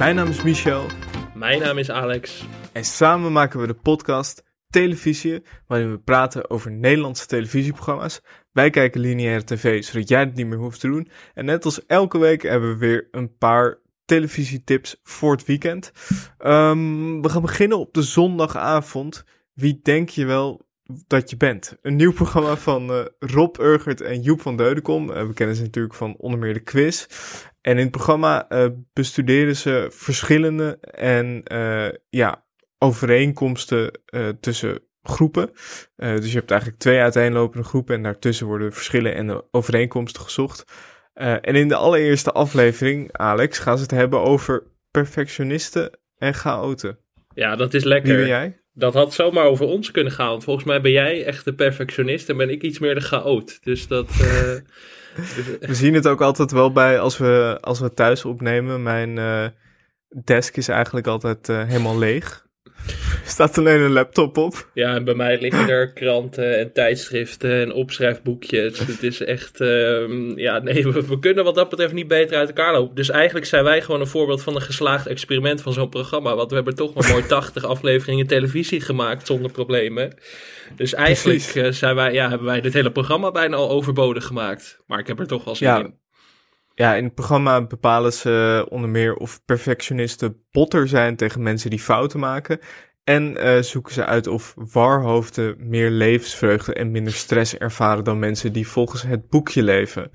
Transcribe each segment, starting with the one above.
Mijn naam is Michel. Mijn naam is Alex. En samen maken we de podcast Televisie, waarin we praten over Nederlandse televisieprogramma's. Wij kijken lineaire tv, zodat jij het niet meer hoeft te doen. En net als elke week hebben we weer een paar televisietips voor het weekend. Um, we gaan beginnen op de zondagavond. Wie denk je wel dat je bent. Een nieuw programma van uh, Rob Urgert en Joep van Deudekom. Uh, we kennen ze natuurlijk van onder meer de quiz. En in het programma uh, bestuderen ze verschillende en ja, overeenkomsten tussen groepen. dus je hebt eigenlijk twee uiteenlopende groepen en daartussen worden verschillen en overeenkomsten gezocht. en in de allereerste aflevering, Alex, gaan ze het hebben over perfectionisten en chaoten. Ja, dat is lekker. Wie ben jij? Dat had zomaar over ons kunnen gaan. Want volgens mij ben jij echt de perfectionist en ben ik iets meer de chaot. Dus dat. Uh, We zien het ook altijd wel bij als we, als we thuis opnemen. Mijn uh, desk is eigenlijk altijd uh, helemaal leeg. staat alleen een laptop op. Ja, en bij mij liggen er kranten en tijdschriften en opschrijfboekjes. Het is echt, uh, ja, nee, we, we, kunnen wat dat betreft niet beter uit elkaar lopen. Dus eigenlijk zijn wij gewoon een voorbeeld van een geslaagd experiment van zo'n programma. Want we hebben toch maar mooi 80 afleveringen televisie gemaakt zonder problemen. Dus eigenlijk uh, zijn wij, ja, hebben wij dit hele programma bijna al overbodig gemaakt. Maar ik heb er toch wel zin ja. in. Ja, in het programma bepalen ze onder meer of perfectionisten botter zijn tegen mensen die fouten maken. En uh, zoeken ze uit of warhoofden meer levensvreugde en minder stress ervaren dan mensen die volgens het boekje leven.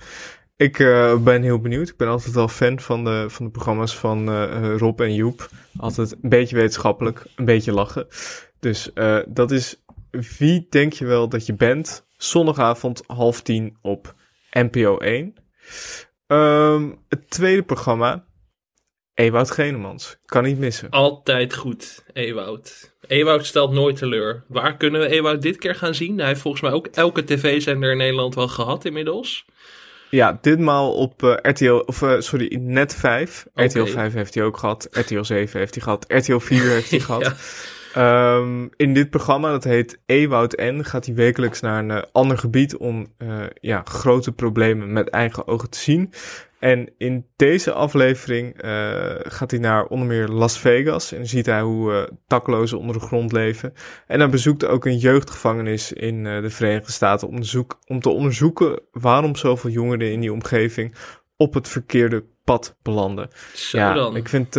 Ik uh, ben heel benieuwd. Ik ben altijd wel fan van de, van de programma's van uh, Rob en Joep. Altijd een beetje wetenschappelijk, een beetje lachen. Dus dat is Wie denk je wel dat je bent? Zondagavond half tien op NPO 1. Um, het tweede programma, Ewout Genemans. Kan niet missen. Altijd goed, Ewout. Ewout stelt nooit teleur. Waar kunnen we Ewout dit keer gaan zien? Hij heeft volgens mij ook elke tv-zender in Nederland wel gehad inmiddels. Ja, ditmaal op uh, RTL, of uh, sorry, net 5. Okay. RTL 5 heeft hij ook gehad. RTL 7 heeft hij gehad. RTL 4 heeft hij gehad. Um, in dit programma, dat heet Ewoud N, gaat hij wekelijks naar een uh, ander gebied om uh, ja, grote problemen met eigen ogen te zien. En in deze aflevering uh, gaat hij naar onder meer Las Vegas en ziet hij hoe daklozen onder de grond leven. En hij bezoekt ook een jeugdgevangenis in de Verenigde Staten om, zoek, om te onderzoeken waarom zoveel jongeren in die omgeving op het verkeerde pad belanden. Zo ja, dan. ik vind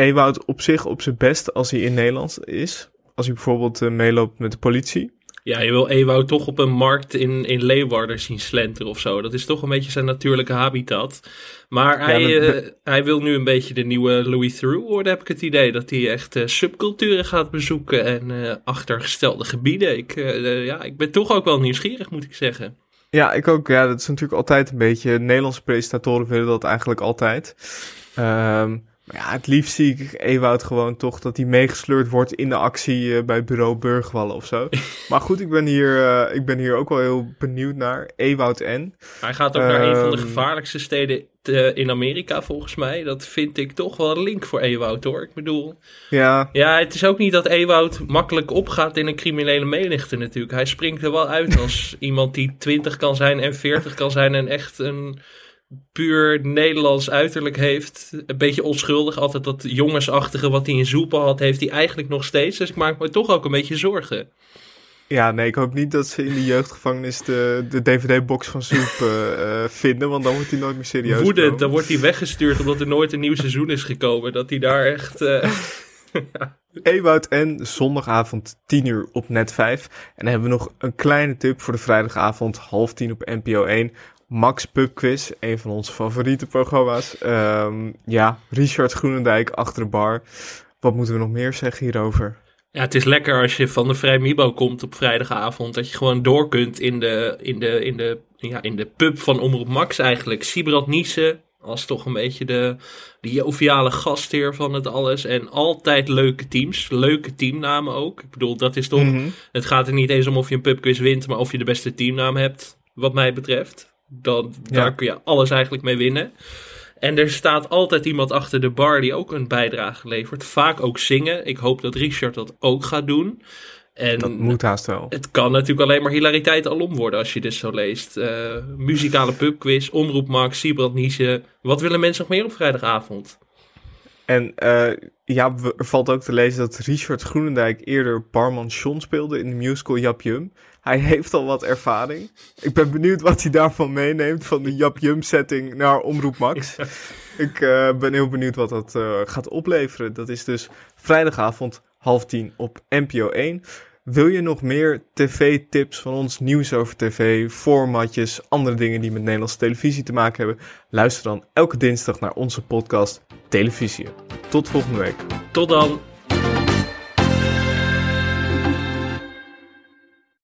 Ewout op zich op zijn best als hij in Nederland is. Als hij bijvoorbeeld uh, meeloopt met de politie. Ja, je wil Ewout toch op een markt in, in Leeuwarden zien slenteren of zo. Dat is toch een beetje zijn natuurlijke habitat. Maar ja, hij, uh, hij wil nu een beetje de nieuwe Louis Theroux worden, heb ik het idee. Dat hij echt uh, subculturen gaat bezoeken en achtergestelde gebieden. Ik, ja, ik ben toch ook wel nieuwsgierig, moet ik zeggen. Ja, ik ook. Ja, dat is natuurlijk altijd een beetje... Nederlandse presentatoren willen dat eigenlijk altijd. Um, maar ja, het liefst zie ik Ewout gewoon toch dat hij meegesleurd wordt in de actie uh, bij bureau Burgwallen of zo. maar goed, ik ben, hier, uh, ik ben hier ook wel heel benieuwd naar. Ewout N. Hij gaat ook naar een van de gevaarlijkste steden te, in Amerika volgens mij. Dat vind ik toch wel een link voor Ewout hoor. Ik bedoel... Ja. Ja, het is ook niet dat Ewout makkelijk opgaat in een criminele menigte natuurlijk. Hij springt er wel uit als iemand die 20 kan zijn en 40 kan zijn en echt een puur Nederlands uiterlijk heeft. Een beetje onschuldig. Altijd dat jongensachtige wat hij in Zoepen had, heeft hij eigenlijk nog steeds. Dus ik maak me toch ook een beetje zorgen. Ja, nee, ik hoop niet dat ze in de jeugdgevangenis de, de DVD-box van Soep uh, vinden, want dan wordt hij nooit meer serieus Woedend, dan wordt hij weggestuurd omdat er nooit een nieuw seizoen is gekomen. Dat hij daar echt... Uh... En zondagavond 10 uur op net 5. En dan hebben we nog een kleine tip voor de vrijdagavond half 10 op NPO 1. Max Pub Quiz, een van onze favoriete programma's. Um, ja, Richard Groenendijk achter de bar. Wat moeten we nog meer zeggen hierover? Ja, het is lekker als je van de Vrij Mibo komt op vrijdagavond. Dat je gewoon door kunt in de, in de, in de, ja, in de pub van Omroep Max eigenlijk. Sibrand Niesen als toch een beetje de, de joviale gastheer van het alles. En altijd leuke teams. Leuke teamnamen ook. Ik bedoel, dat is toch... Mhm. Het gaat er niet eens om of je een pubquiz wint, maar of je de beste teamnaam hebt. Wat mij betreft. Dan, Ja. Daar kun je alles eigenlijk mee winnen. En er staat altijd iemand achter de bar die ook een bijdrage levert. Vaak ook zingen. Ik hoop dat Richard dat ook gaat doen. En Dat moet haast wel. het kan natuurlijk alleen maar hilariteit alom worden als je dit zo leest. Eh, muzikale pubquiz, Omroep Max, Siebrand. Wat willen mensen nog meer op vrijdagavond? En uh, ja, er valt ook te lezen dat Richard Groenendijk eerder Barman John speelde in de musical Jap Jum. Hij heeft al wat ervaring. Ik ben benieuwd wat hij daarvan meeneemt, van de Jap Jum setting naar Omroep Max. Ik uh, ben heel benieuwd wat dat uh, gaat opleveren. Dat is dus vrijdagavond half tien op NPO 1. Wil je nog meer tv-tips van ons, nieuws over tv, formatjes, andere dingen die met Nederlandse televisie te maken hebben? Luister dan elke dinsdag naar onze podcast Televisie. Tot volgende week. Tot dan.